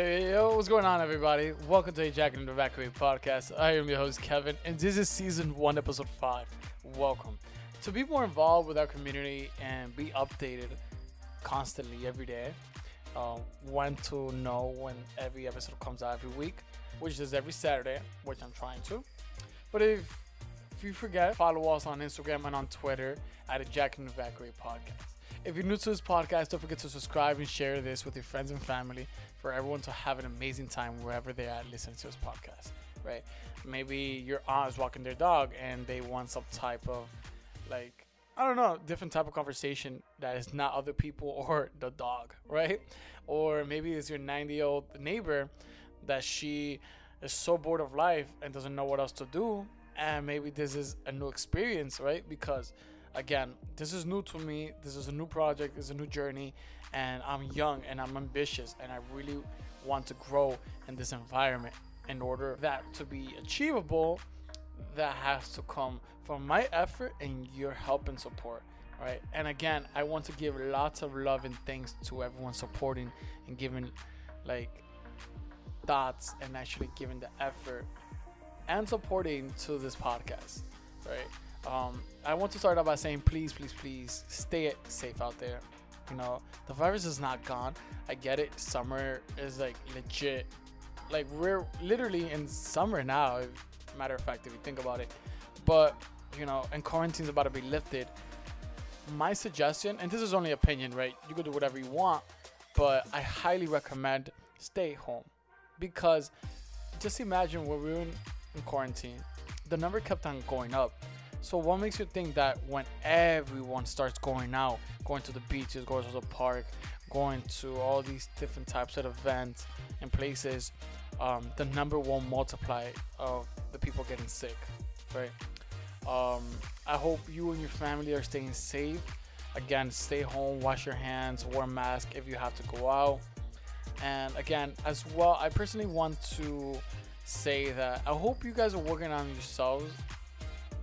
Yo, yo, yo, what's going on, everybody? Welcome to a Jack and the Evacuate podcast. I am your host, Kevin, and this is season one, episode five. Welcome. To be more involved with our community and be updated constantly every day, uh, when to know when every episode comes out every week, which is every Saturday, which I'm trying to. But if if you forget, follow us on Instagram and on Twitter at a Jack and the Evacuate podcast. If you're new to this podcast, don't forget to subscribe and share this with your friends and family for everyone to have an amazing time wherever they're listening to this podcast, right? Maybe your aunt is walking their dog and they want some type of, like, I don't know, different type of conversation that is not other people or the dog, right? Or maybe it's your 90 year old neighbor that she is so bored of life and doesn't know what else to do. And maybe this is a new experience, right? Because again, this is new to me. This is a new project. This is a new journey, and I'm young and I'm ambitious, and I really want to grow in this environment. In order that to be achievable, that has to come from my effort and your help and support. Right. And again, I want to give lots of love and thanks to everyone supporting and giving like thoughts and actually giving the effort and supporting to this podcast. Right. Um, I want to start out by saying, please, please, please stay safe out there. You know, the virus is not gone. I get it. Summer is like legit. Like we're literally in summer now. Matter of fact, if you think about it, but you know, and quarantine's about to be lifted. My suggestion, and this is only opinion, right? You can do whatever you want, but I highly recommend stay home because just imagine when we were in quarantine, the number kept on going up so what makes you think that when everyone starts going out, going to the beaches, going to the park, going to all these different types of events and places, um, the number one multiply of the people getting sick, right? Um, I hope you and your family are staying safe. Again, stay home, wash your hands, wear a mask if you have to go out. And again, as well, I personally want to say that I hope you guys are working on yourselves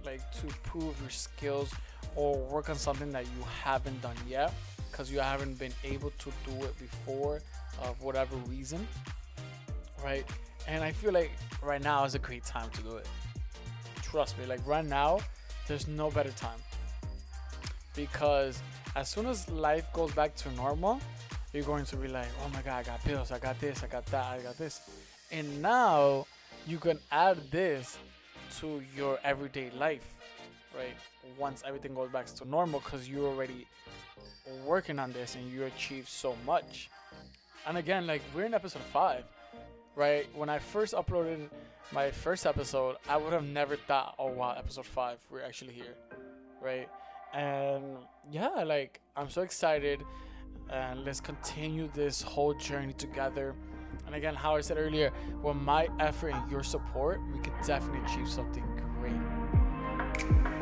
like to prove your skills or work on something that you haven't done yet because you haven't been able to do it before uh, of whatever reason right? And i feel like right now is a great time to do it. Trust me like right now there's no better time. Because as soon as life goes back to normal you're going to be like oh my god i got bills i got this i got that i got this. And now you can add this to your everyday life, right? Once everything goes back to normal, because you're already working on this and you achieved so much. And again, like we're in episode five, right? When I first uploaded my first episode, I would have never thought, oh wow, episode five, we're actually here, right? And yeah, like I'm so excited, and let's continue this whole journey together and again, how I said earlier, with my effort and your support, we could definitely achieve something great.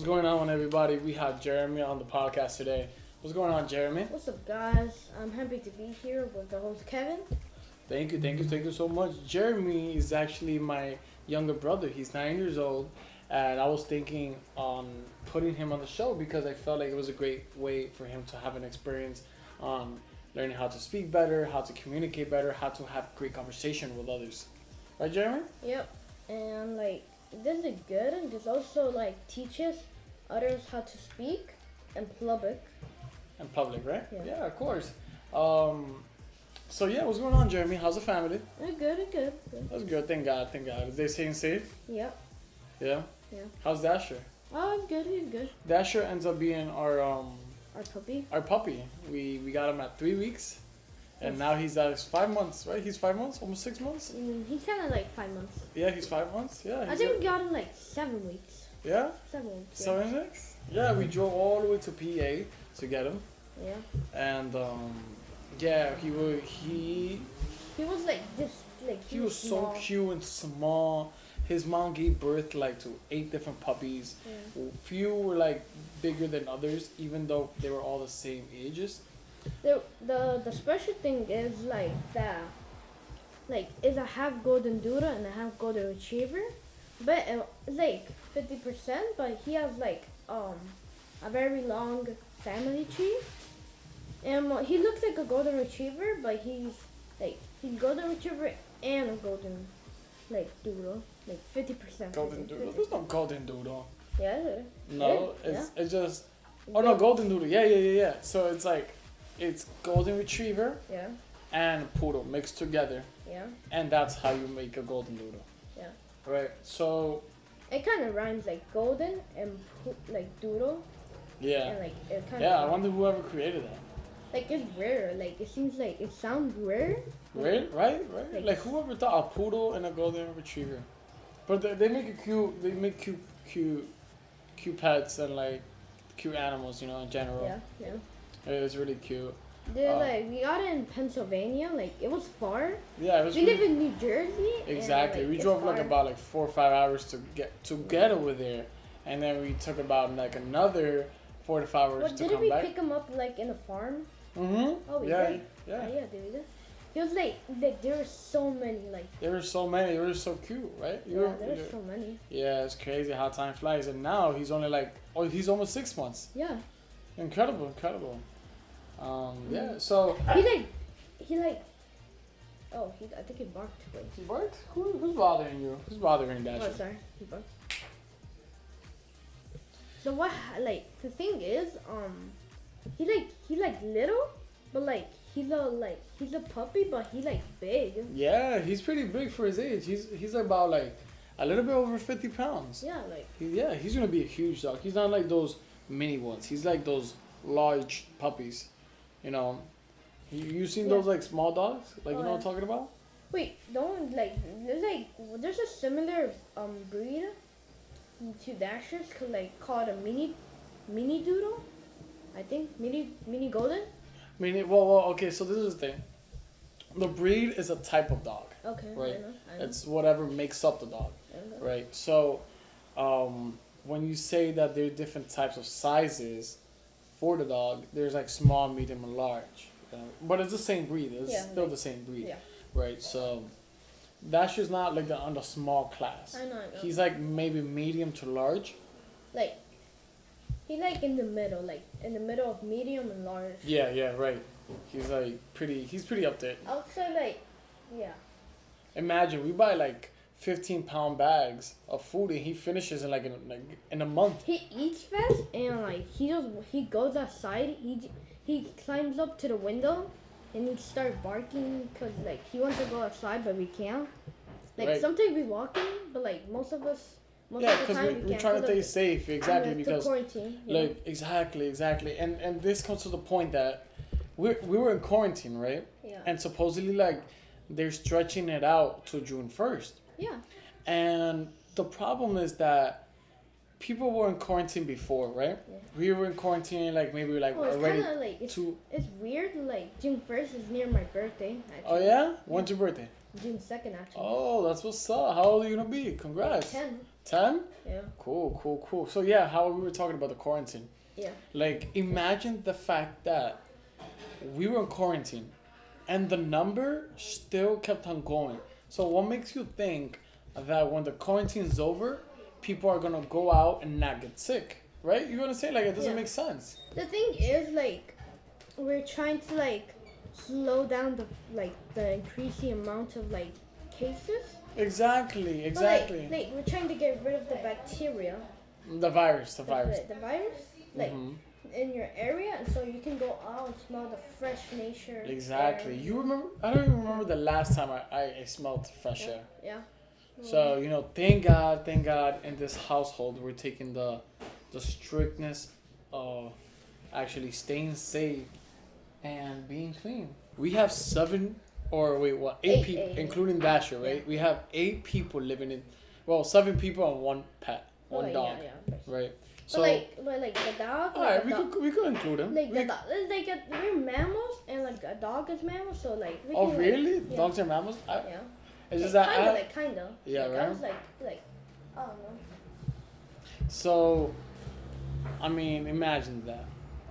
What's going on, everybody? We have Jeremy on the podcast today. What's going on, Jeremy? What's up, guys? I'm happy to be here with the host, Kevin. Thank you, thank you, thank you so much. Jeremy is actually my younger brother. He's nine years old, and I was thinking on putting him on the show because I felt like it was a great way for him to have an experience on learning how to speak better, how to communicate better, how to have great conversation with others. Right, Jeremy? Yep. And like this is good and this also like teaches others how to speak in public. In public, right? Yeah. Yeah, of course. Um, so yeah, what's going on, Jeremy? How's the family? They're good, they're good. good. That's good. Thank God. Thank God. Is they staying safe? Yeah. Yeah. Yeah. How's Dasher? Oh, he's good, he's good. Dasher ends up being our um Our puppy. our puppy. We we got him at three weeks, and now he's at his five months. Right? He's five months, almost six months. Mm, he's kind of like five months. Yeah, he's five months. Yeah. I think we got him like seven weeks. yeah. Seven weeks. Yeah. Seven six. Yeah, we drove all the way to PA to get him, yeah. and um, yeah, he was he He was like this, like he was so cute and small. his mom gave birth like to eight different puppies. Yeah. Few were like bigger than others, even though they were all the same ages. The the the special thing is like that, like is a half golden doodle and a half golden retriever, but uh, it's like fifty percent. But he has like um a very long family tree, and uh, he looks like a golden retriever, but he's like he's golden retriever and a golden like doodle, like fifty percent. Golden doodle. There's no golden doodle. Yeah. it is. No, Yeah. it's it's just. Oh no, golden doodle. Yeah, yeah, yeah, yeah. So it's like, it's golden retriever Yeah. and poodle mixed together, Yeah. and that's how you make a golden doodle. Yeah. Right. So It kind of rhymes like golden and like doodle. yeah. And like Yeah, I wonder whoever created that. like it's rare. Like it seems like it sounds rare. Right, right, right. Like- Like whoever thought a poodle and a golden retriever, but they, they make it cute. They make cute, cute, cute pets and like cute animals. You know, in general, Yeah, yeah. It's really cute. They're Uh, like we got it in Pennsylvania. Like it was far. Yeah, it was. We really- live in New Jersey. and, Exactly. like, we drove like about like four or five hours to get to get over there, and then we took about like another four to five hours Well, to didn't come we pick him up like in a farm? mm-hmm. Oh, we yeah, did. yeah. Oh, yeah, did. He was like, like there were so many. Like There were so many. They were so cute, right? You yeah, were- there were so many. yeah, it's crazy how time flies, and now he's only like oh he's almost six months. Yeah. Incredible, incredible. Um, yeah. So He like, he like. Oh, he. I think he barked. Wait. he barked. Who, who's bothering you? Who's bothering Oh, Dasher? sorry. He barked. So what? Like the thing is, um, he like he like little, but like he's a like he's a puppy, but he like big. Yeah, he's pretty big for his age. He's he's about like a little bit over fifty pounds. Yeah, like He, yeah, he's gonna be a huge dog. He's not like those mini ones. He's like those large puppies. You know, you you seen Yeah. those like small dogs? Like you know what I'm talking about? wait, don't like there's like there's a similar um breed to Dashers called like called a mini mini doodle. I think mini mini golden. I mean, it- well, well, okay. So this is the thing. The breed is a type of dog. Okay, Right. I know. I know. It's whatever makes up the dog, right? So, um, when you say that there are different types of sizes for the dog, there's like small, medium, and large. but it's the same breed. It's Yeah, still like- the same breed, Yeah, right? So, that's just not like the on the small class. I know. He's like maybe medium to large. like he like in the middle, like in the middle of medium and large. Yeah, yeah, right. He's like pretty. He's pretty up there. I would say like, yeah. Imagine we buy like fifteen pound bags of food and he finishes in like in like in a month. He eats fast and like he just he goes outside. He he climbs up to the window and he starts barking because like he wants to go outside but we can't. Like Right. sometimes we walk in, but like most of us most Yeah, because we, we, we're can't. trying to stay safe. Exactly, we because quarantine. know? like exactly, exactly, and and this comes to the point that we we were in quarantine, right? yeah, And supposedly like they're stretching it out to June first, yeah, and the problem is that people were in quarantine before, right? Yeah. We were in quarantine like maybe like oh, it's already kind of like it's, two. it's weird. Like June first is near my birthday. Oh yeah, when's your birthday? June second actually. Oh, that's what's up. How old are you gonna be? Congrats. Ten. Ten? Yeah. Cool, cool, cool. So yeah, how we were talking about the quarantine. Yeah. Like imagine the fact that we were in quarantine and the number still kept on going. So what makes you think that when the quarantine's over, people are gonna go out and not get sick? Right? You gonna say like it doesn't Yeah. make sense. The thing is, like, we're trying to like slow down the like the increasing amount of like cases. Exactly, But, exactly. like, like we're trying to get rid of the bacteria, the virus, the the, virus. the, virus, like Mhm. In your area, and so you can go out and smell the fresh nature. Exactly. air. You remember? I don't even remember the last time I, I, I smelled fresh air. Yeah. So you know, thank God, thank God, in this household we're taking the, the strictness of actually staying safe and being clean. We have seven, or wait, what? Eight, Eight, people, eight. including Dasher, right? Yeah. We have eight people living in, well, seven people and one pet, Oh, one wait, dog, Yeah, yeah. right? But So, like, but like the dog, all like, right, we dog, could we could include them. like We- the dog, it's like a, we're mammals, and like a dog is mammal, so like. We oh can, like- really? yeah. Dogs are mammals? I, Yeah. it's just like, that kinda, like kinda. Yeah, like, right? I was like like I don't know. So, I mean, imagine that.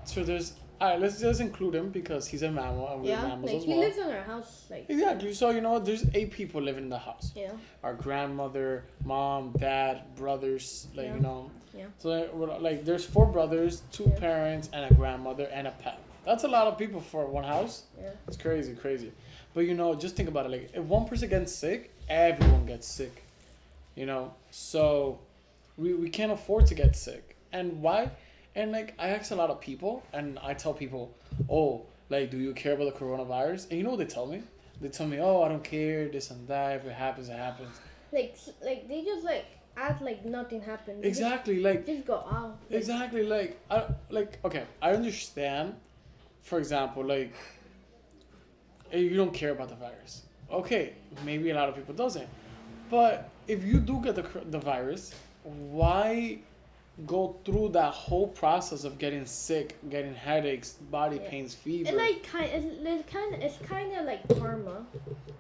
So there's all right. Let's just include him because he's a mammal and we're Yeah, mammals like as he lives in our house. Like Exactly. So you know? There's eight people living in the house. yeah, Our grandmother, mom, dad, brothers. Like Yeah. you know. Yeah. So like, we're- like, there's four brothers, two Yeah. parents, and a grandmother and a pet. That's a lot of people for one house. yeah, It's crazy, crazy. But you know, just think about it. Like, if one person gets sick, everyone gets sick. You know, so we we can't afford to get sick. And why? And like, I ask a lot of people, and I tell people, oh, like, do you care about the coronavirus? And you know what they tell me? They tell me, oh, I don't care, this and that. If it happens, it happens. like like they just like act like nothing happened. They just- Exactly. Like, Just, go out. Like, Exactly, like I like okay, I understand. For example, like eh, you don't care about the virus. Okay, maybe a lot of people doesn't. But if you do get the the virus, why go through that whole process of getting sick, getting headaches, body Yeah. pains, fever? It like kind it's, it's kind of it's kind of like karma.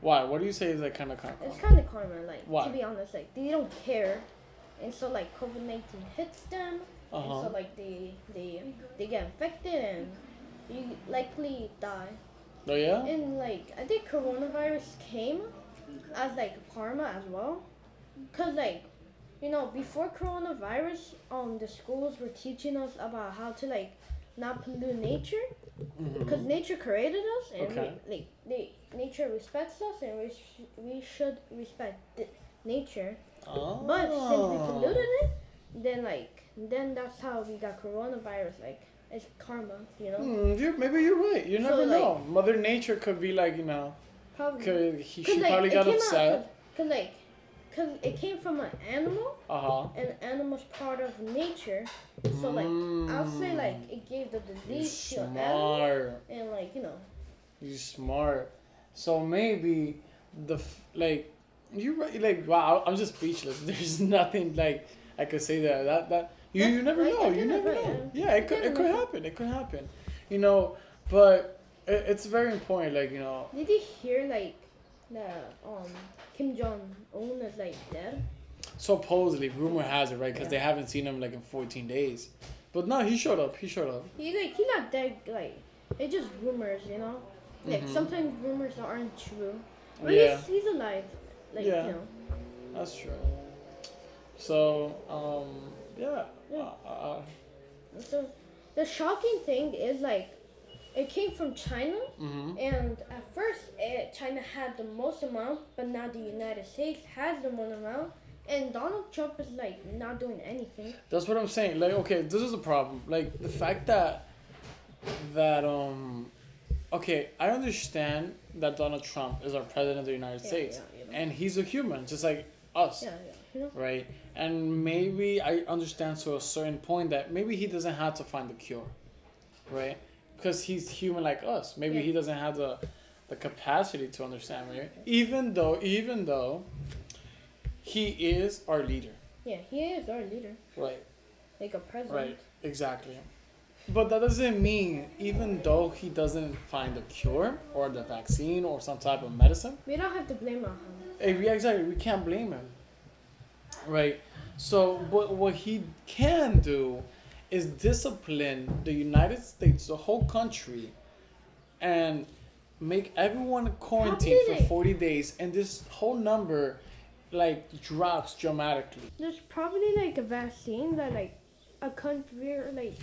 why? What do you say is like kind of karma? It's kind of karma. Like Why? to be honest, like they don't care, and so like COVID nineteen hits them, Uh and so like they they they get infected and you likely die. Oh yeah. And like I think coronavirus came as like karma as well, cause like you know before coronavirus, um the schools were teaching us about how to like not pollute nature, cause Mhm. nature created us and Okay. we, like they nature respects us and we sh- we should respect the nature. Oh. But since we polluted it, then like then that's how we got coronavirus. Like it's karma, you know. Hmm, you maybe you're right. You So, never like- know. Mother Nature could be like you know. Probably. Could, he, she like probably got upset. out, cause, 'cause, like, cause it came from an animal, Uh huh. and animal's part of nature. So like, I'll say like it gave the disease to an animal, and like you know, You're smart. So maybe the f- like you right like wow I'm just speechless. There's nothing like I could say that that that you, you never Like, know. You never know. Yeah, it could it could happen. It could happen. You know, but it, it's very important. Like you know. did you hear like that um Kim Jong Un is like dead? Supposedly, rumor has it right because Yeah. they haven't seen him like in 14 days. But no, he showed up. He showed up. He like he not dead. Like it's just rumors, you know. Like Mhm. sometimes rumors aren't true. But Yeah. he's, he's alive. Like Yeah. you know. That's true. So um yeah. Yeah. Uh, uh, So the shocking thing is like it came from China. mhm. And at first, eh, China had the most amount, but now the United States has the most amount. And Donald Trump is like not doing anything. That's what I'm saying. Like, okay, this is a problem. Like the fact that that um, okay, I understand that Donald Trump is our president of the United Yeah, States, yeah, know. and he's a human, just like us, Yeah, yeah, right? And maybe I understand to a certain point that maybe he doesn't have to find the cure, right? Because he's human like us. Maybe Yeah. he doesn't have the the capacity to understand, right? Even though, even though he is our leader, Yeah, he is our leader, right? like a president. Right, exactly. But that doesn't mean, even though he doesn't find a cure or the vaccine or some type of medicine, We don't have to blame on him. eh, exactly, we can't blame him. Right? So, but what he can do is discipline the United States, the whole country, and make everyone quarantine for 40 days, and this whole number like drops dramatically. There's probably like a vaccine that like a country or like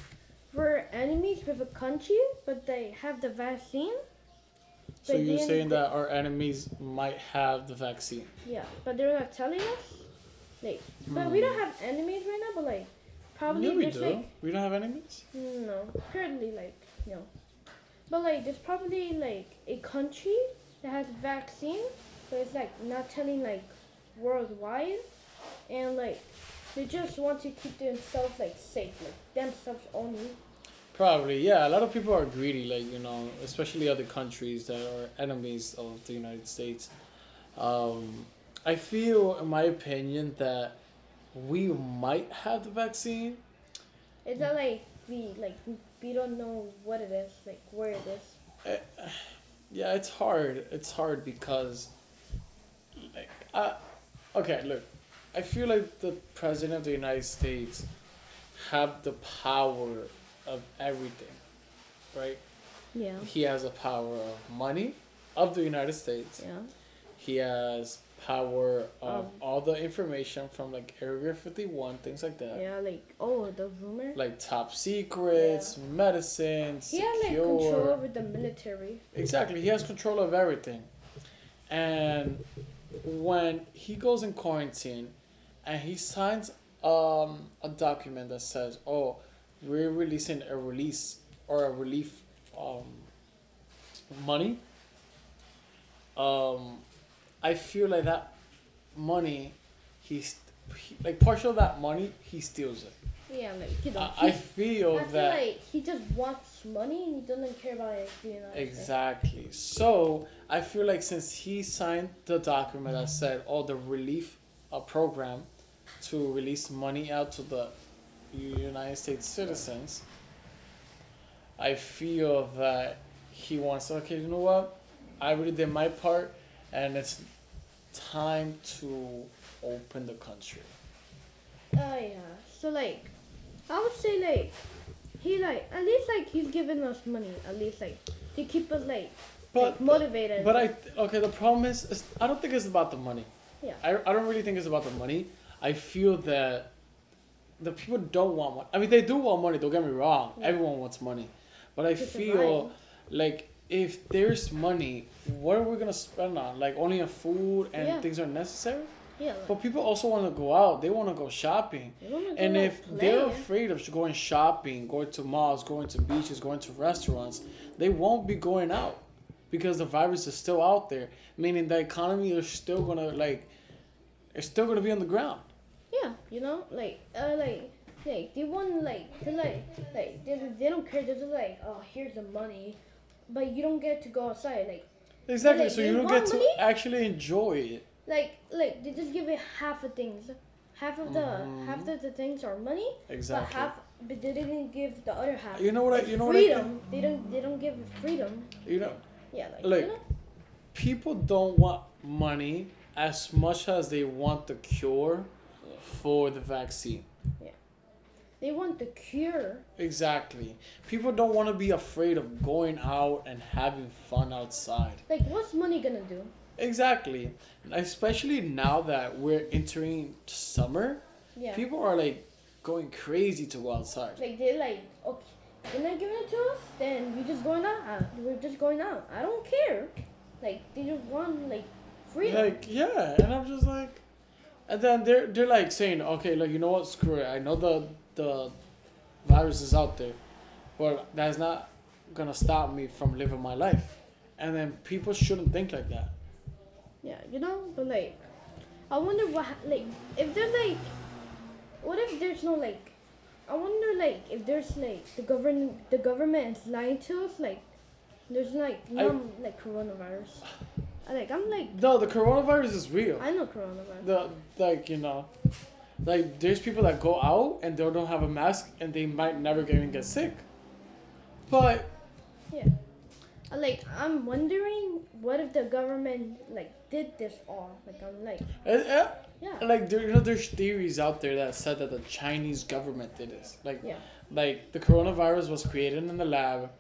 we're enemies with a country, but they have the vaccine. So you're saying that our enemies might have the vaccine? Yeah, but they're not telling us. Like, but we hmm. don't have enemies right now. But like, probably yeah, we do. like we don't have enemies. No, currently like no. But like there's probably like a country that has vaccine, but it's like not telling like worldwide, and like they just want to keep themselves like safe, like themselves only. Probably, yeah. A lot of people are greedy, like you know, especially other countries that are enemies of the United States. Um, I feel, in my opinion, that we might have the vaccine. It's not like we like we- don't know what it is, like where it is. Yeah, it's hard. It's hard because, like, uh, okay, look, I feel like the president of the United States have the power of everything, right? Yeah. He has a power of money of the United States. Yeah. He has power of Um, all the information from like Area 51, things like that. Yeah. Like oh the rumor. Like top secrets, medicine, he secure. had like control over the military. Exactly, he has control of everything. And when he goes in quarantine and he signs um, a document that says, oh, we're releasing a release or a relief um, money, um, I feel like that money, he's he, like partial of that money, he steals it. Yeah. Like you know. I, I feel I feel that. like he just wants money and he doesn't care about United States. Exactly. So I feel like since he signed the document that said, "Oh, the relief uh, program to release money out to the United States citizens," I feel that he wants. Okay, you know what? I already did my part, and it's time to open the country. Oh yeah. So like, I would say like, he like at least like he's giving us money at least like to keep us like like motivated. But I okay. The problem is, is I don't think it's about the money. Yeah. I, I don't really think it's about the money. I feel that the people don't want money. I mean, they do want money. Don't get me wrong. Yeah. Everyone wants money, but I feel like if there's money, what are we gonna spend on? Like only on food and Yeah. things are necessary. yeah. Like, But people also want to go out. They want to go shopping. wanna go, And if play. they're afraid of going shopping, going to malls, going to beaches, going to restaurants, they won't be going out because the virus is still out there. Meaning the economy is still gonna like, it's still gonna be on the ground. Yeah, you know, like, uh, like, like they want like, to like, like they, they don't care. They're just like, oh, here's the money, but you don't get to go outside. Like, Exactly. Like, so you don't get to actually enjoy it. like, like they just give you half of things. Half of the Mhm. half of the things are money, Exactly. but half, but they didn't give the other half. You know what I- It's you know what I freedom. they don't. They don't give freedom. You know, Yeah, like, Like- you know? people don't want money as much as they want the cure for the vaccine. They want the cure. Exactly. People don't want to be afraid of going out and having fun outside. Like, what's money gonna do? Exactly. Especially now that we're entering summer, Yeah. people are like going crazy to go outside. Like they're like, okay, you're not giving it to us, then we're just going out. Uh, we're just going out. I don't care. Like they just want like freedom. Like yeah, and I'm just like, and then they're they're like saying, okay, like you know what, screw it. I know the the virus is out there, but that's not gonna stop me from living my life. And then people shouldn't think like that. yeah, you know. But like, I wonder what like if there's like, what if there's no like, I wonder like if there's like the government the government is lying to us like, there's like I- no like coronavirus. I like I'm like No, the coronavirus is real. I know coronavirus. the like you know like there's people that go out and they don't have a mask and they might never even get sick. But I, like I'm wondering what if the government like did this all? Like I'm like uh, uh, yeah. like there, you know there's theories out there that said that the chinese government did this. Like yeah. like the coronavirus was created in the lab.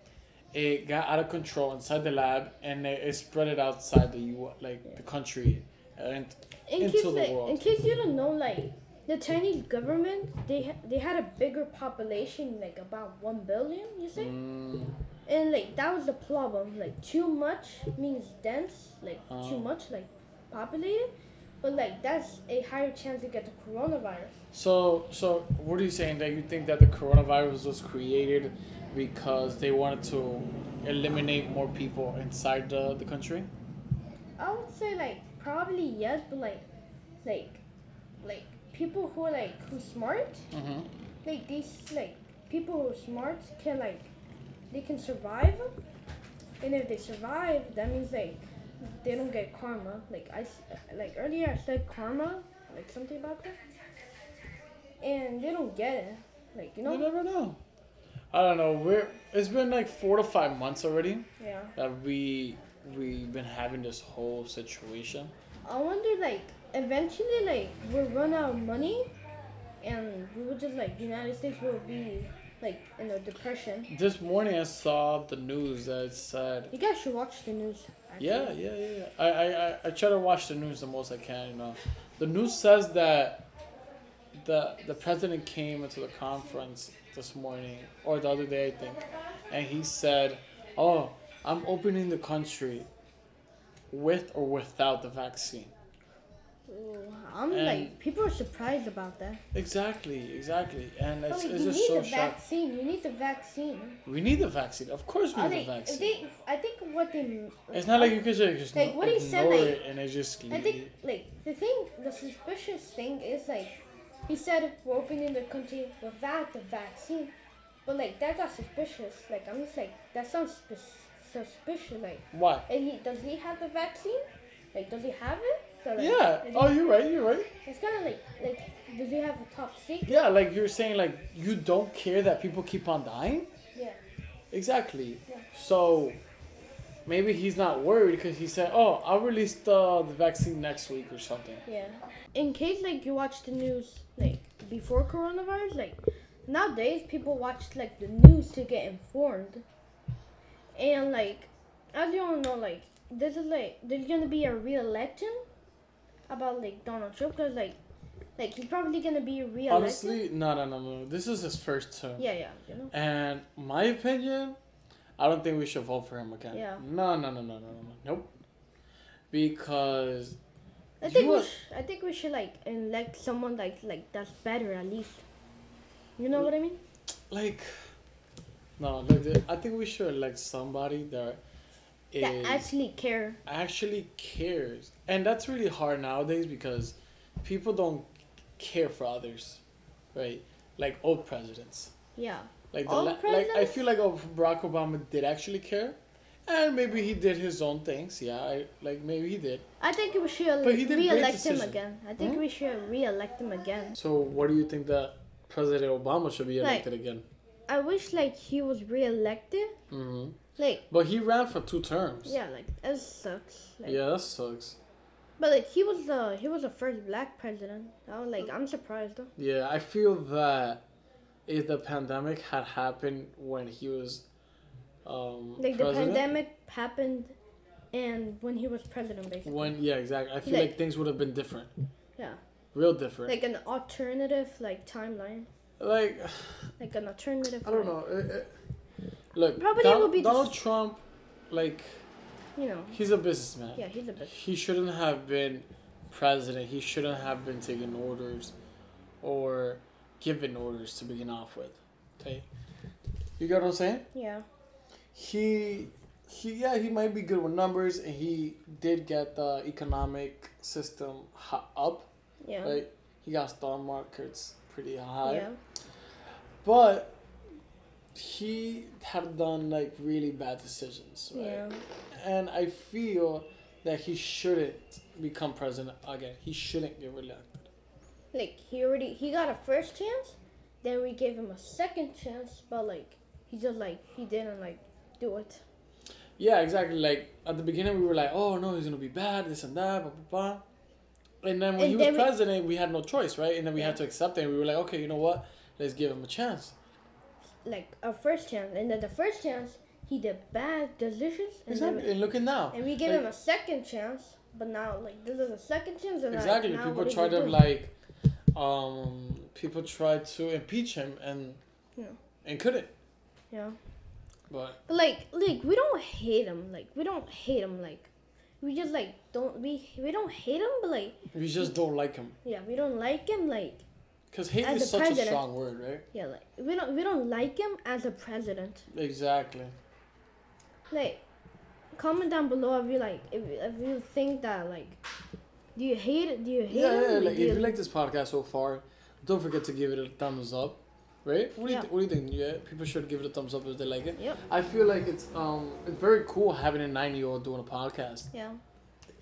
It got out of control inside the lab and it, it spread it outside the U like the country and in into case the like, world. in case you don't know like the Chinese government they ha- they had a bigger population like about one billion you say? Mm, and like that was the problem. Like too much means dense like Oh. too much like populated. But like that's a higher chance to get the coronavirus. So, so what are you saying? That you think that the coronavirus was created because they wanted to eliminate more people inside the, the country? I would say like probably yes but like like like people who are like who smart Mm-hmm. like these like people who are smart can like they can survive and if they survive that means like they don't get karma like I like earlier i said karma like something about that and they don't get it like you know, You never know. I don't know. We're it's been like four to five months already yeah that we we've been having this whole situation. i wonder like eventually like we'll run out of money, and we will just like the United States will be like in a depression. This morning I saw the news that said You guys should watch the news. Actually. Yeah, yeah, yeah, yeah. I, I, I, I try to watch the news the most I can, you know. The news says that the the president came into the conference this morning or the other day I think and he said, Oh, I'm opening the country with or without the vaccine. I'm And- like people are surprised about that. Exactly, exactly. And it's, like, it's you just need so the shocking. vaccine. You need the vaccine. We need the vaccine. Of course we Are need they, the vaccine. they, I think what they. it's not like you could just, just Like, what he said, like- it and it just I think like the thing, the suspicious thing is like, he said we're opening the country without the vaccine, but like that got suspicious. Like I'm just like that sounds sus- suspicious. Like, what? and he does he have the vaccine? Like, does he have it? Yeah. Oh, you're right. You're right. It's kind of like like does he have a top secret? Yeah, like you're saying, like you don't care that people keep on dying. Yeah. Exactly. Yeah. So maybe he's not worried because he said, "Oh, I'll release the the vaccine next week or something." Yeah. In case like you watch the news like before coronavirus, like nowadays people watch like the news to get informed. And like as you all know, like this is like there's gonna be a re-election about like Donald Trump because like like he's probably gonna be re-elected. Honestly, no, no, no, no. This is his first term, Yeah, yeah, you know. and my opinion, I don't think we should vote for him again. Yeah. No, no, no, no, no, no, no. Nope. Because I think we are- sh- I think we should like elect someone like like that's better at least. You know what I mean? like, no, like, I think we should elect somebody that That actually care. actually cares. And that's really hard nowadays because people don't care for others, right? Like old presidents. Yeah. Like the Old la- like I feel like oh, Barack Obama did actually care. And maybe he did his own things. Yeah, I, like maybe he did. I think we should But he did re-elect him again. I think Hmm? we should re-elect him again. So what do you think that President Obama should be Like- elected again? I wish like he was re-elected. hmm Like But he ran for two terms. yeah, like it sucks. Like, yeah, that sucks. But like he was the he was the first black president. I was like I'm surprised though. Yeah, I feel that if the pandemic had happened when he was um, Like the pandemic happened, and when he was president, basically. when yeah, exactly. I feel Like- like things would have been different. Yeah. Real different. Like an alternative like timeline, Like like an alternative. I don't like, know. It, it, look, Probably Don- will be Donald Trump. Like You know. he's a businessman. Yeah, he's a bitch. He shouldn't have been president. He shouldn't have been taking orders or giving orders to begin off with. Okay, you get what I'm saying? Yeah. he he yeah he might be good with numbers and he did get the economic system up Yeah. right he got stock markets pretty high Yeah. but he had done like really bad decisions right Yeah. and i feel that he shouldn't become president again he shouldn't get reelected Like he already he got a first chance, then we gave him a second chance, but like he just like he didn't like do it. Yeah, exactly. Like at the beginning, we were like, "Oh no, he's gonna be bad, this and that, blah blah blah." And then when And he was we- president, we had no choice, right? And then we had to accept it. And we were like, "Okay, you know what? Let's give him a chance." Like a first chance, and then the first chance he did bad decisions, and Exactly. then And look at now. and we gave Like- him a second chance, but now like this is a second chance, and Exactly. Like, people tried to do? like, um, people tried to impeach him and Yeah. and couldn't. Yeah. But But like, like we don't hate him. Like we don't hate him. Like we just like don't we we don't hate him, but like we just don't like him yeah, we don't like him. Like because hate As is such president- a strong word, right? yeah, like we don't we don't like him as a president. Exactly. Like comment down below if you like if, if you think that like do you hate it? Do you hate Yeah, him? yeah. Like, Like if you like this podcast so far, don't forget to give it a thumbs up. Right? What do you Yeah. th- What do you think? Yeah, people should give it a thumbs up if they like it. Yep. I feel like it's um it's very cool having a nine year old doing a podcast. Yeah.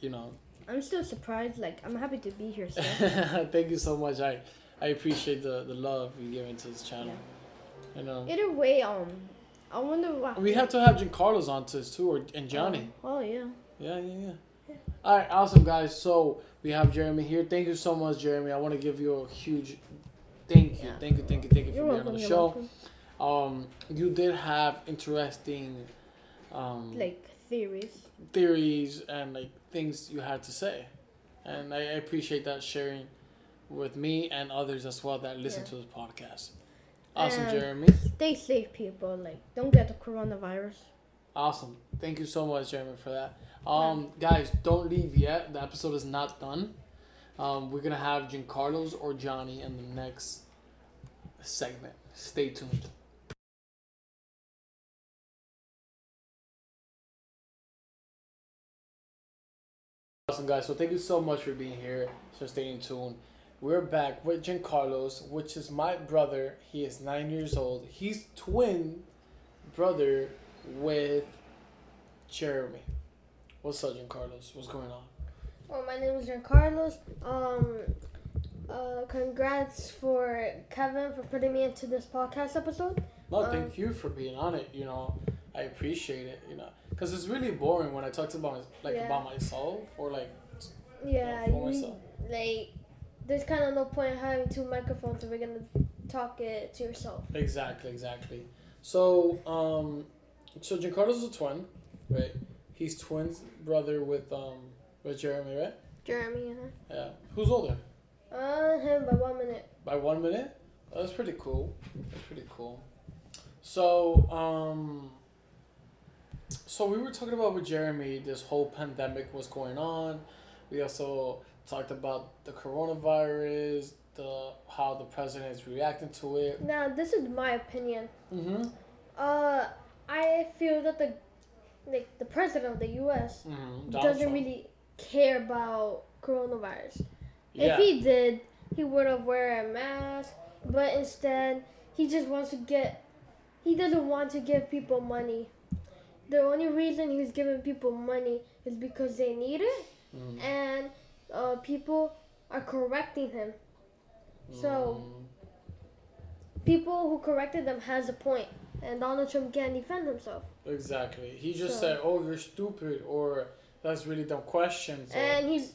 You know. I'm still surprised. Like I'm happy to be here. Thank you so much. I I appreciate the the love you give into this channel. You know. Either way, um, I wonder what We have to have Giancarlos on to this too, or and Johnny. Oh, oh yeah. Yeah, yeah, yeah. All right, awesome guys. So we have Jeremy here. Thank you so much, Jeremy. I want to give you a huge thank you, Yeah. thank you, thank you, thank you for being on the show. Um, you did have interesting um, Like theories. theories and like things you had to say, and I, I appreciate that sharing with me and others as well that listen Yeah. to this podcast. Awesome, And- Jeremy. Stay safe, people. Like, don't get the coronavirus. Awesome. Thank you so much, Jeremy, for that. Um, guys, don't leave yet. The episode is not done. Um, we're gonna have Giancarlos or Johnny in the next segment. Stay tuned. Awesome, guys. So thank you so much for being here. So staying tuned. We're back with Giancarlos, which is my brother. He is nine years old. He's twin brother with Jeremy. What's up, Giancarlos? What's going on? Well, my name is Giancarlos. Um, uh, congrats for Kevin for putting me into this podcast episode. No, Um, thank you for being on it. You know, I appreciate it. You know, because it's really boring when I talk about like Yeah. about myself or like Yeah, for you- myself. like, there's kind of no point in having two microphones if we're gonna talk it to yourself. exactly, exactly. So, um, so Giancarlo's a twin, right? He's twins brother with um with Jeremy, right? Jeremy, uh, Yeah. Who's older? uh, him by one minute. By one minute? Oh, that's pretty cool. That's pretty cool. So, um, so we were talking about with Jeremy, this whole pandemic was going on. We also talked about the coronavirus, the how the president is reacting to it. Now, this is my opinion. Mm-hmm. Uh, I feel that the, like, the president of the U.S. Mm-hmm. doesn't really care about coronavirus. Yeah. If he did, he would have wear a mask. But instead, he just wants to get. He doesn't want to give people money. The only reason he's giving people money is because they need it, Mhm. and uh, people are correcting him. So Mm. people who corrected them has a point, and Donald Trump can't defend himself. exactly. He just So- said, "Oh, you're stupid," or "That's really dumb questions." or- and he's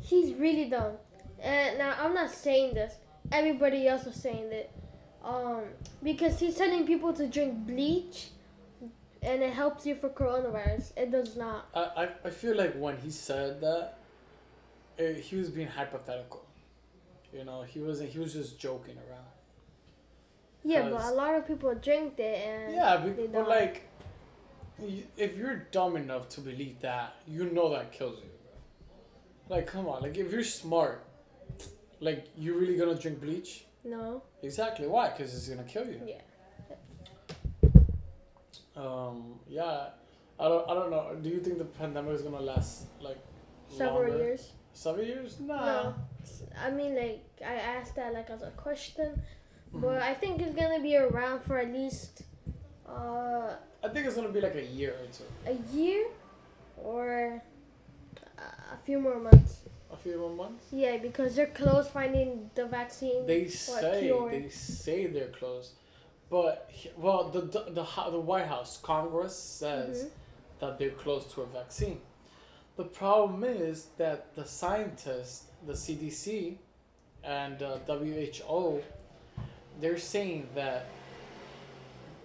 he's really dumb. And now I'm not saying this. Everybody else is saying it. Um, because he's telling people to drink bleach, and it helps you for coronavirus. It does not. I, I, I feel like when he said that, he was being hypothetical. You know, he wasn't. He was just joking around. Yeah, but a lot of people drink it, and Yeah, but, but like, if you're dumb enough to believe that, you know that kills you, bro. Like, come on. Like, if you're smart, like, you really gonna drink bleach? no. Exactly. Why? Because it's gonna kill you. Yeah. Um. Yeah. I don't. I don't know. Do you think the pandemic is gonna last like Several longer? years. Seven years? Nah. No. I mean, like I asked that like as a question, Mhm. but I think it's gonna be around for at least uh, I think it's gonna be like a year or two. a year or a few more months. A few more months. Yeah, because they're close finding the vaccine. They say they say they're close, but well, the the the, the White House Congress says Mhm. that they're close to a vaccine. The problem is that the scientists, the CDC, and uh, WHO, they're saying that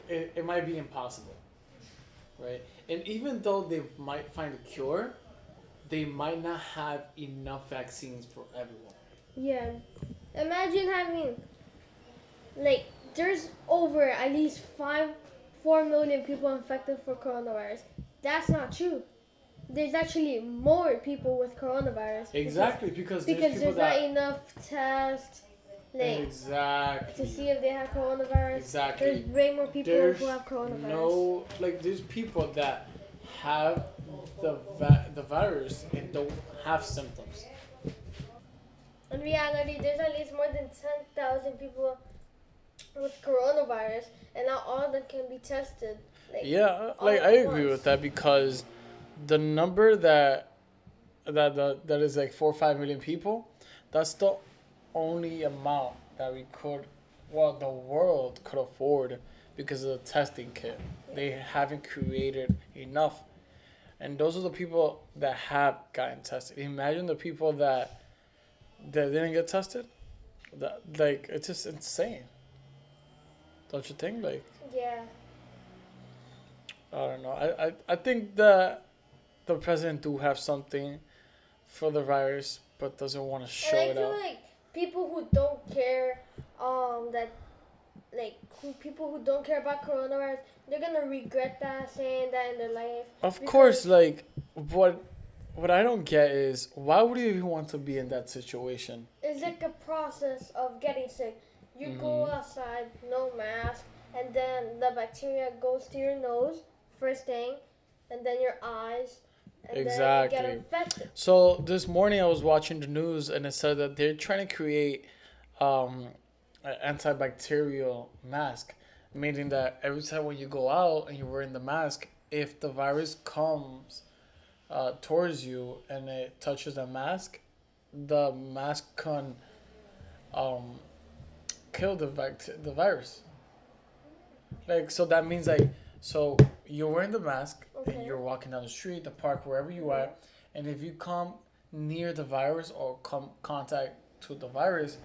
it, it might be impossible, right? And even though they might find a cure, they might not have enough vaccines for everyone. Yeah. Imagine having like there's over at least five four million people infected for coronavirus. That's not true. There's actually more people with coronavirus. Exactly, because, there's Because there's not enough tests like exactly to see if they have coronavirus. exactly. There's way more people There's who have coronavirus. no like there's people that have the va- the virus and don't have symptoms. In reality, there's at least more than 10,000 people with coronavirus, and not all of them can be tested. Like, Yeah, like I agree once. with that because the number that that that, that is like four or five million people, that's the only amount that we could, well, the world could afford because of the testing kit. They haven't created enough. and those are the people that have gotten tested. Imagine the people that that didn't get tested. That like it's just insane. Don't you think? Like Yeah. I don't know. I, I, I think that the president do have something for the virus, but doesn't want to show and I it feel out. like people who don't care, um, that like who people who don't care about coronavirus, they're gonna regret that saying that in their life. Of course, like what what I don't get is why would you even want to be in that situation? It's like a process of getting sick. You go Mhm. outside, no mask, and then the bacteria goes to your nose first thing, and then your eyes, and then you Exactly. So this morning I was watching the news and it said that they're trying to create um, an antibacterial mask, meaning that every time when you go out and you're wearing the mask, if the virus comes uh, towards you and it touches the mask, the mask can um, kill the vac- the virus. Like so that means like so you're wearing the mask Okay. and you're walking down the street, the park, wherever you are, and if you come near the virus or come contact to the virus,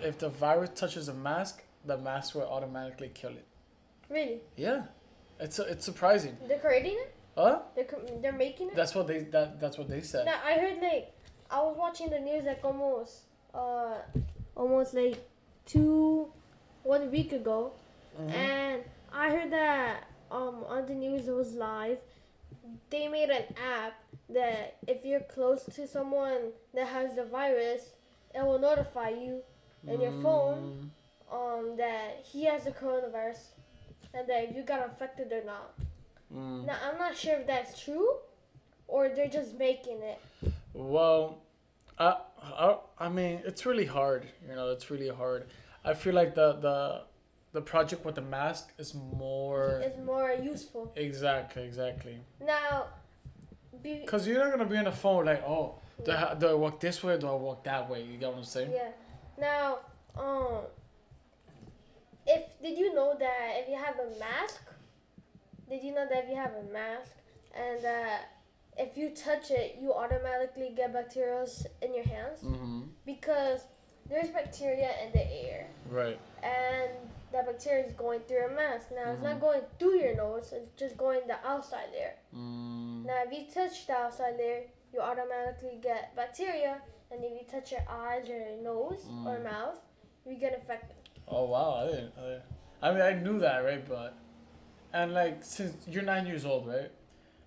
if the virus touches a mask, the mask will automatically kill it. Really? Yeah, it's it's surprising. They're creating it? Huh? They're, they're making it? That's what they that that's what they said. Now, I heard like, I was watching the news like almost, uh, almost like two, one week ago, Mhm. and I heard that um on the news it was live. They made an app that if you're close to someone that has the virus, it will notify you in your phone um that he has the coronavirus, and that if you got infected or not. Mm. Now I'm not sure if that's true, or they're just making it. Well, I, I I mean it's really hard. You know, it's really hard. I feel like the the the project with the mask is more It's more useful. exactly exactly Now, be, because you're not gonna be on the phone like oh do I, do I walk this way or do I walk that way? You get what I'm saying? yeah. Now, um, if did you know that if you have a mask, did you know that if you have a mask and that if you touch it, you automatically get bacteria in your hands Mm-hmm. because there's bacteria in the air Right. and that bacteria is going through your mask. Now it's Mhm. not going through your nose; it's just going the outside layer. Mm. Now, if you touch the outside layer, you automatically get bacteria, and if you touch your eyes or your nose or Mm. mouth, you get infected. Oh wow! I didn't. I, didn't- I mean, I knew that, right? But and like since you're nine years old, right?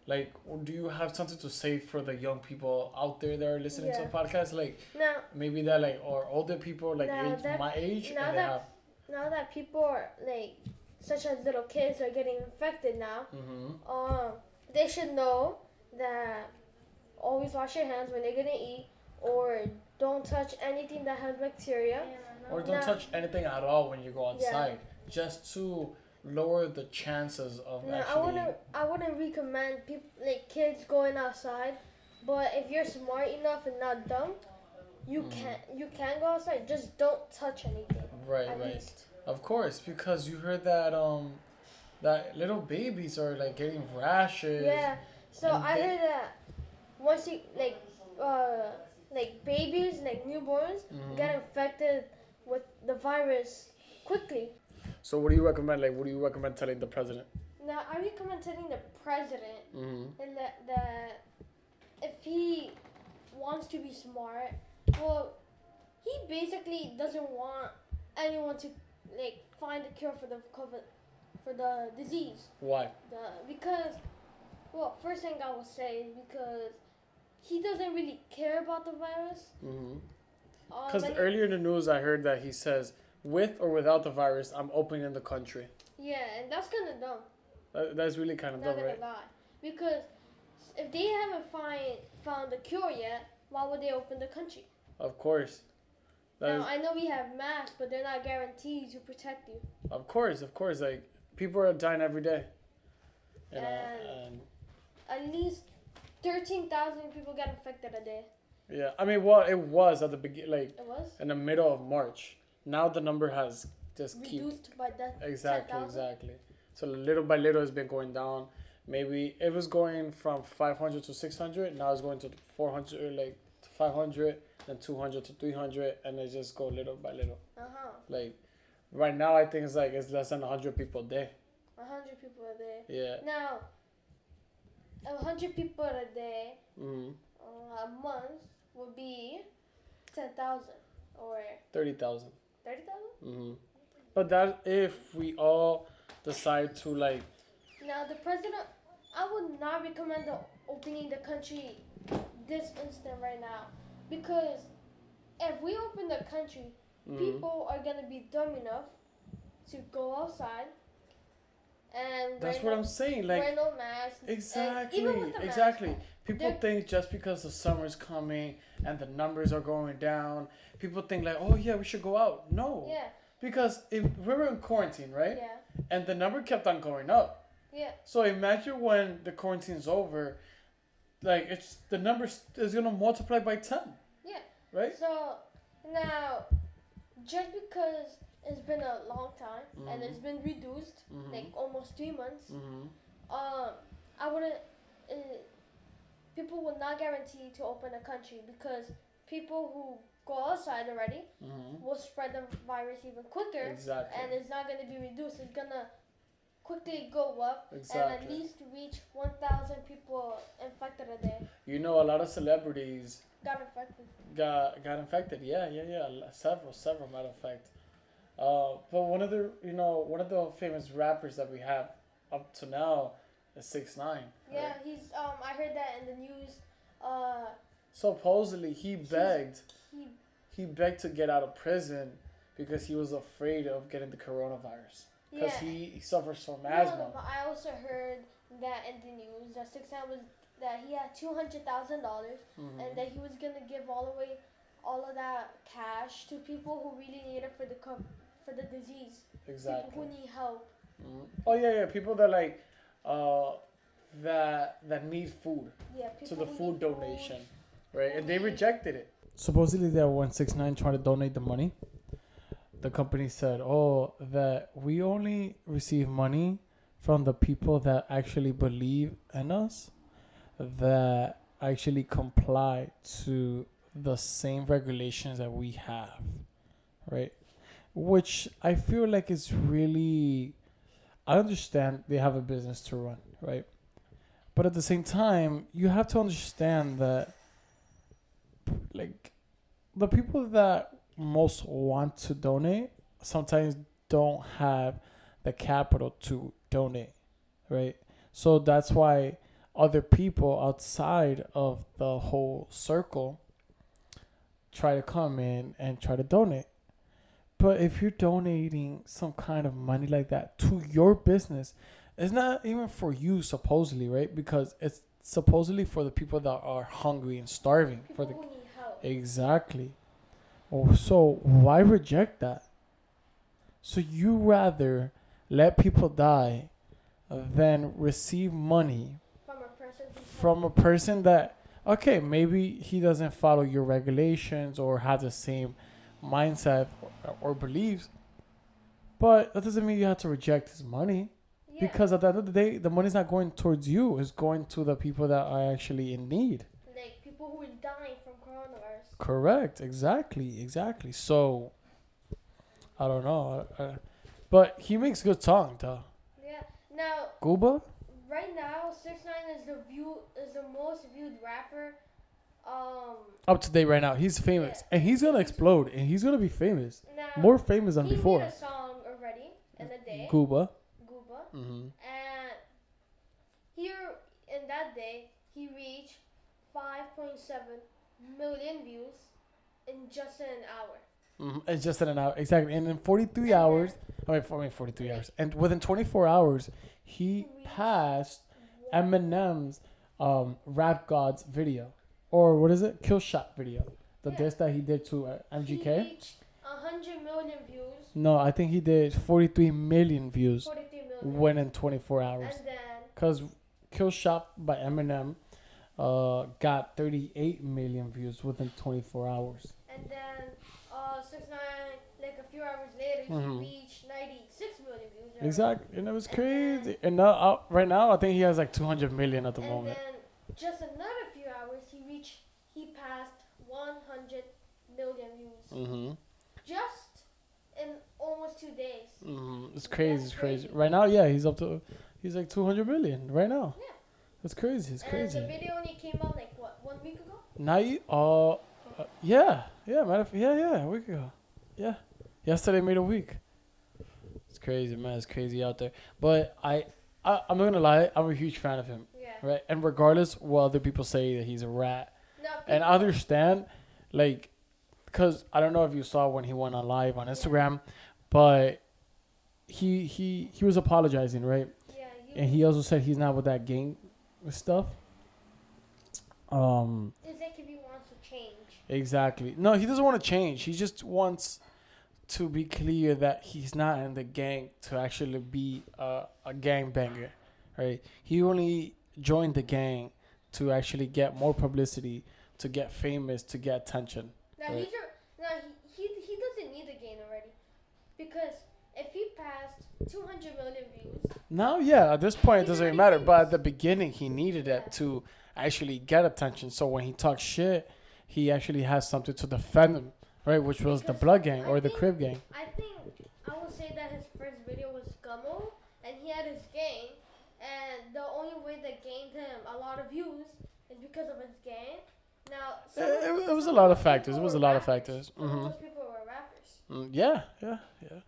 Like, do you have something to say for the young people out there that are listening to Yeah. the podcast? Like, Now, maybe that like or older people like age, that- my age now and they that- have now that people are like, such as little kids are getting infected now, mm-hmm. um, they should know that always wash your hands when they're gonna eat, or don't touch anything that has bacteria. or don't Now- touch anything at all when you go outside just to lower the chances of No, I wouldn't. I wouldn't recommend people like kids going outside. But if you're smart enough and not dumb, you Mhm. can you can go outside. Just don't touch anything. Right at right least. of course because you heard that um that little babies are like getting rashes Yeah. So I they- heard that once you like uh like babies like newborns Mhm. get infected with the virus quickly. so what do you recommend like what do you recommend telling the president Now I recommend telling the president mm-hmm. and that that if he wants to be smart, well, he basically doesn't want anyone to like find a cure for the COVID, for the disease. why The because, well, first thing I will say is because he doesn't really care about the virus. mm-hmm. Um, Because and- earlier in the news, I heard that he says, with or without the virus, I'm opening the country. yeah, and that's kind of dumb. That, that's really kind of dumb, right? lie, because if they haven't find found a cure yet, why would they open the country? Of course. That Now is, I know we have masks, but they're not guaranteed to protect you. of course, of course. Like, people are dying every day. You know, And- and At least thirteen thousand people get infected a day. yeah, I mean, well, it was at the begin, like It was in the middle of March. Now the number has just keep reduced by that. exactly, 10,000? exactly. So little by little, it's been going down. maybe it was going from 500 to 600 now it's going to 400 like 500 then 200 to 300 and they just go little by little Uh huh. like right now i think it's like it's less than 100 people a day A hundred people a day. yeah Now, a hundred people a day, mm-hmm. uh, a month would be ten thousand or 30000 thirty thousand. mm-hmm. but that if we all decide to like Now, the president, I would not recommend the opening the country this instant right now because if we open the country, mhm. people are gonna be dumb enough to go outside and that's what no, i'm saying like wear no mask. Exactly, even with the mask, exactly. People they're- think just because the summer's coming and the numbers are going down, people think like, oh yeah, we should go out. No, Yeah, because if we were in quarantine, right, yeah, and the number kept on going up. yeah. So imagine when the quarantine's over, like it's the number is gonna multiply by ten. Yeah. Right. So now, just because it's been a long time and Mhm. it's been reduced, Mhm. like almost three months, Mm-hmm. um, I wouldn't. Uh, people will not guarantee to open a country because people who go outside already Mm-hmm. will spread the virus even quicker, Exactly. and it's not gonna be reduced. It's gonna quickly go up and at least reach 1,000 people infected a day. You know, a lot of celebrities Got infected. got got infected. Yeah, yeah, yeah. Several, several matter of fact. Uh, but one of the you know one of the famous rappers that we have up to now is Six Nine. Yeah, he's. Um, I heard that in the news. Uh, Supposedly he begged he he begged to get out of prison because he was afraid of getting the coronavirus because yeah. he, he suffers from No, asthma. no, but I also heard that in the news that Six Nine was that he had two hundred thousand dollars Mhm. and that he was gonna give all away all of that cash to people who really need it for the co- for the disease. Exactly. People who need help. Mhm. Oh yeah, yeah. People that like uh that that need food. Yeah, people to the who food need donation, right? And they rejected it. Supposedly, that when Six Nine tried to donate the money, the company said, "Oh, that we only receive money from the people that actually believe in us, that actually comply to the same regulations that we have, right?" Which I feel like is really. I understand they have a business to run, right? But at the same time, you have to understand that, like, the people that most want to donate sometimes don't have the capital to donate, right? So that's why other people outside of the whole circle try to come in and try to donate. But if you're donating some kind of money like that to your business, it's not even for you supposedly, right? Because it's supposedly for the people that are hungry and starving People for the who need help. exactly. Oh, so why reject that? So you rather let people die than receive money From a person from a person that okay maybe he doesn't follow your regulations or have the same mindset or, or beliefs but that doesn't mean you have to reject his money yeah. because at the end of the day the money's not going towards you it's going to the people that are actually in need like people who are dying. Correct exactly exactly so i don't know uh, but he makes good song though Yeah. Now, Gooba? right now, Six Nine is the view is the most viewed rapper. Um. up to date right now he's famous and he's gonna explode and he's gonna be famous Now, more famous than he before made a song already in a day. Guba. Gooba. Mm-hmm. And here in that day, he reached 5.7 million views in just an hour. Mm-hmm. It's just in an hour, exactly. And in 43 And hours, I mean, for- I mean 43 hours, and within 24 hours, he passed Eminem's um, Rap Gods video, or what is it? Kill Shot video, the Yeah. diss that he did to uh, He MGK. reached 100 million views. No, I think he did 43 million views 43 million. when in 24 hours. and then Cause Kill Shot by Eminem uh, got 38 million views within 24 hours. and then uh six nine like a few hours later Mhm. he reached 96 million views. million. Exactly, and it was And crazy. And now, uh, right now, I think he has like 200 million at the and moment. And then just another few hours, he reached, he passed 100 million views. Mm-hmm. Just in almost two days. Mm-hmm. It's crazy. That's It's crazy. crazy. Right now, yeah, he's up to, he's like 200 million right now. Yeah. It's crazy. It's crazy. and the video only came out like what one week ago. Now you, uh, uh, yeah, yeah, matter of, yeah, yeah, a week ago, yeah, yesterday made a week. It's crazy, man. It's crazy out there. But I, I, I'm not gonna lie. I'm a huge fan of him, Yeah. right? And regardless what other people say that he's a rat, No. and I understand, like, cause I don't know if you saw when he went on live on Instagram, but he he he was apologizing, right? Yeah. You, And he also said he's not with that gang stuff. Um. It's like if he wants to change. Exactly. No, he doesn't want to change. He just wants to be clear that he's not in the gang to actually be a, a gang banger, right? He only joined the gang to actually get more publicity, to get famous, to get attention. Now Right. he's a, now he, he he doesn't need a gain already, because if he passed 200 million views, Now, yeah, at this point it doesn't already matter, but at the beginning he needed Yeah. it to actually get attention. So when he talks shit, he actually has something to defend him, right? Which was the Blood Gang I or the think- Crip Gang. I think I would say that his first video was Gummo, and he had his gang, and the only way that gained him a lot of views is because of his gang. Now, some It- it- it was a lot of factors. It was a lot of factors. Mhm. those people were rappers. Mm, yeah, yeah, yeah.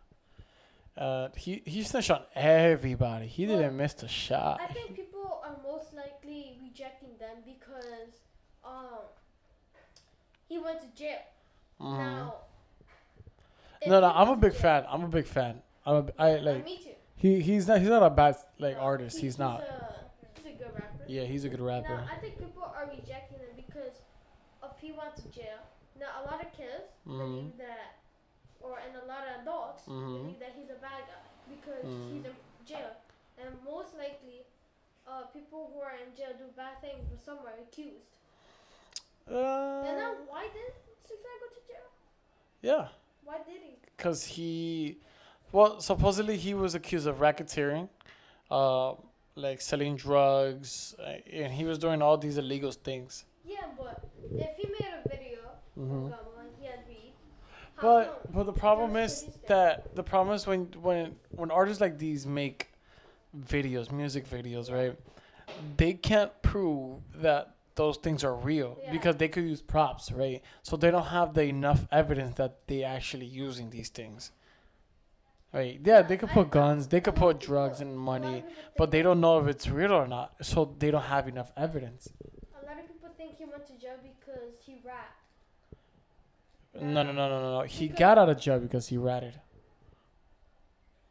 Uh, he he snitched on everybody. He Well, didn't miss a shot. I think people are most likely rejecting them because um he went to jail. Mhm. Now, No, no, I'm a big fan. I'm a big fan. I'm a, I like me too. he he's not he's not a bad like No, artist. he- He's not. A, he's a good rapper. Yeah, he's a good rapper. Now, I think people are rejecting him because if he went to jail. Now, a lot of kids Mhm. believe that, or and a lot of adults Mhm. believe that he's a bad guy because Mhm. he's in jail. And most likely, uh, people who are in jail do bad things, but some are accused. and now, Uh, why did Six Nine go to jail? yeah, Why did he? cause he, well, supposedly he was accused of racketeering, uh, like selling drugs, uh, and he was doing all these illegal things. Yeah, but if he made a video Mhm. of Gummo and he had weed, how But but the problem is that the problem is when when when artists like these make videos, music videos, right? They can't prove that those things are real Yeah. because they could use props, right? So they don't have the enough evidence that they actually using these things. Right? Yeah, they could put guns, they could put drugs and a lot of money, but they don't know if it's real or not. So they don't have enough evidence. A lot of people think he went to jail because he rapped. No, no, no, no, no, no. He got out of jail because he ratted.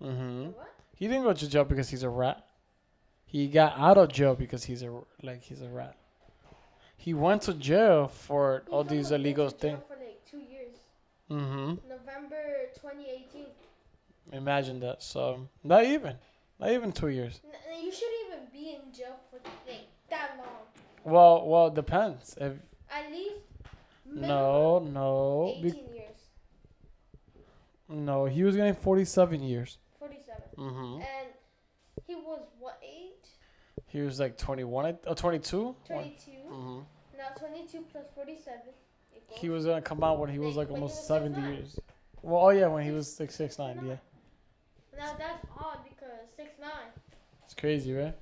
Mm-hmm. What? He didn't go to jail because he's a rat. He got out of jail because he's a like he's a rat. He went to jail for He all these illegal things. For like two years. Mm-hmm. November 2018. Imagine that. So not even, not even two years. N- n- you shouldn't even be in jail for like that long. Well, well, it depends. If At least minimum no, no, 18 be, years. no, he was getting forty-seven years. 47. Mm-hmm. And he was what age? He was like twenty-one, uh, twenty-two. 22. Mm-hmm. Now 22 plus 47 equals. He was gonna come out when he was Like, like when almost was seventy 6'9". years. Well, oh yeah, when he was six six nine. Yeah, Now that's odd because 6'9. it's crazy, right?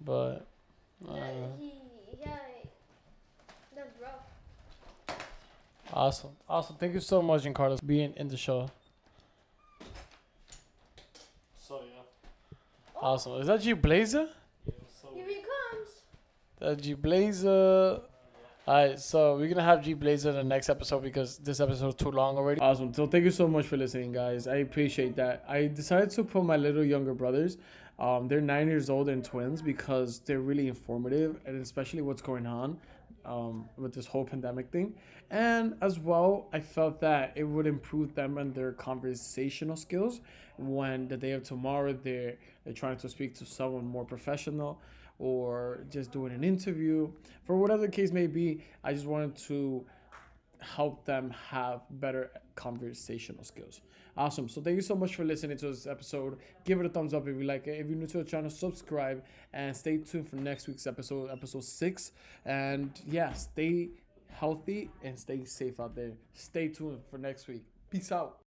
But. Uh, he, yeah, that's rough. Awesome. Awesome. Thank you so much, Giancarlo, for being in the show. So yeah. Oh, Awesome. Is that G Blazer? Here he comes. That G Blazer. Alright, so we're gonna have G Blazer in the next episode because this episode is too long already. Awesome. So thank you so much for listening, guys. I appreciate that. I decided to put my little younger brothers. Um, they're nine years old and twins because they're really informative and especially what's going on um, with this whole pandemic thing. And as well, I felt that it would improve them and their conversational skills when the day of tomorrow they're they're trying to speak to someone more professional or just doing an interview for whatever the case may be. I just wanted to help them have better conversational skills. Awesome. So thank you so much for listening to this episode. Give it a thumbs up if you like it. If you're new to the channel, subscribe and stay tuned for next week's episode, episode six. And yeah, stay healthy and stay safe out there. Stay tuned for next week. Peace out.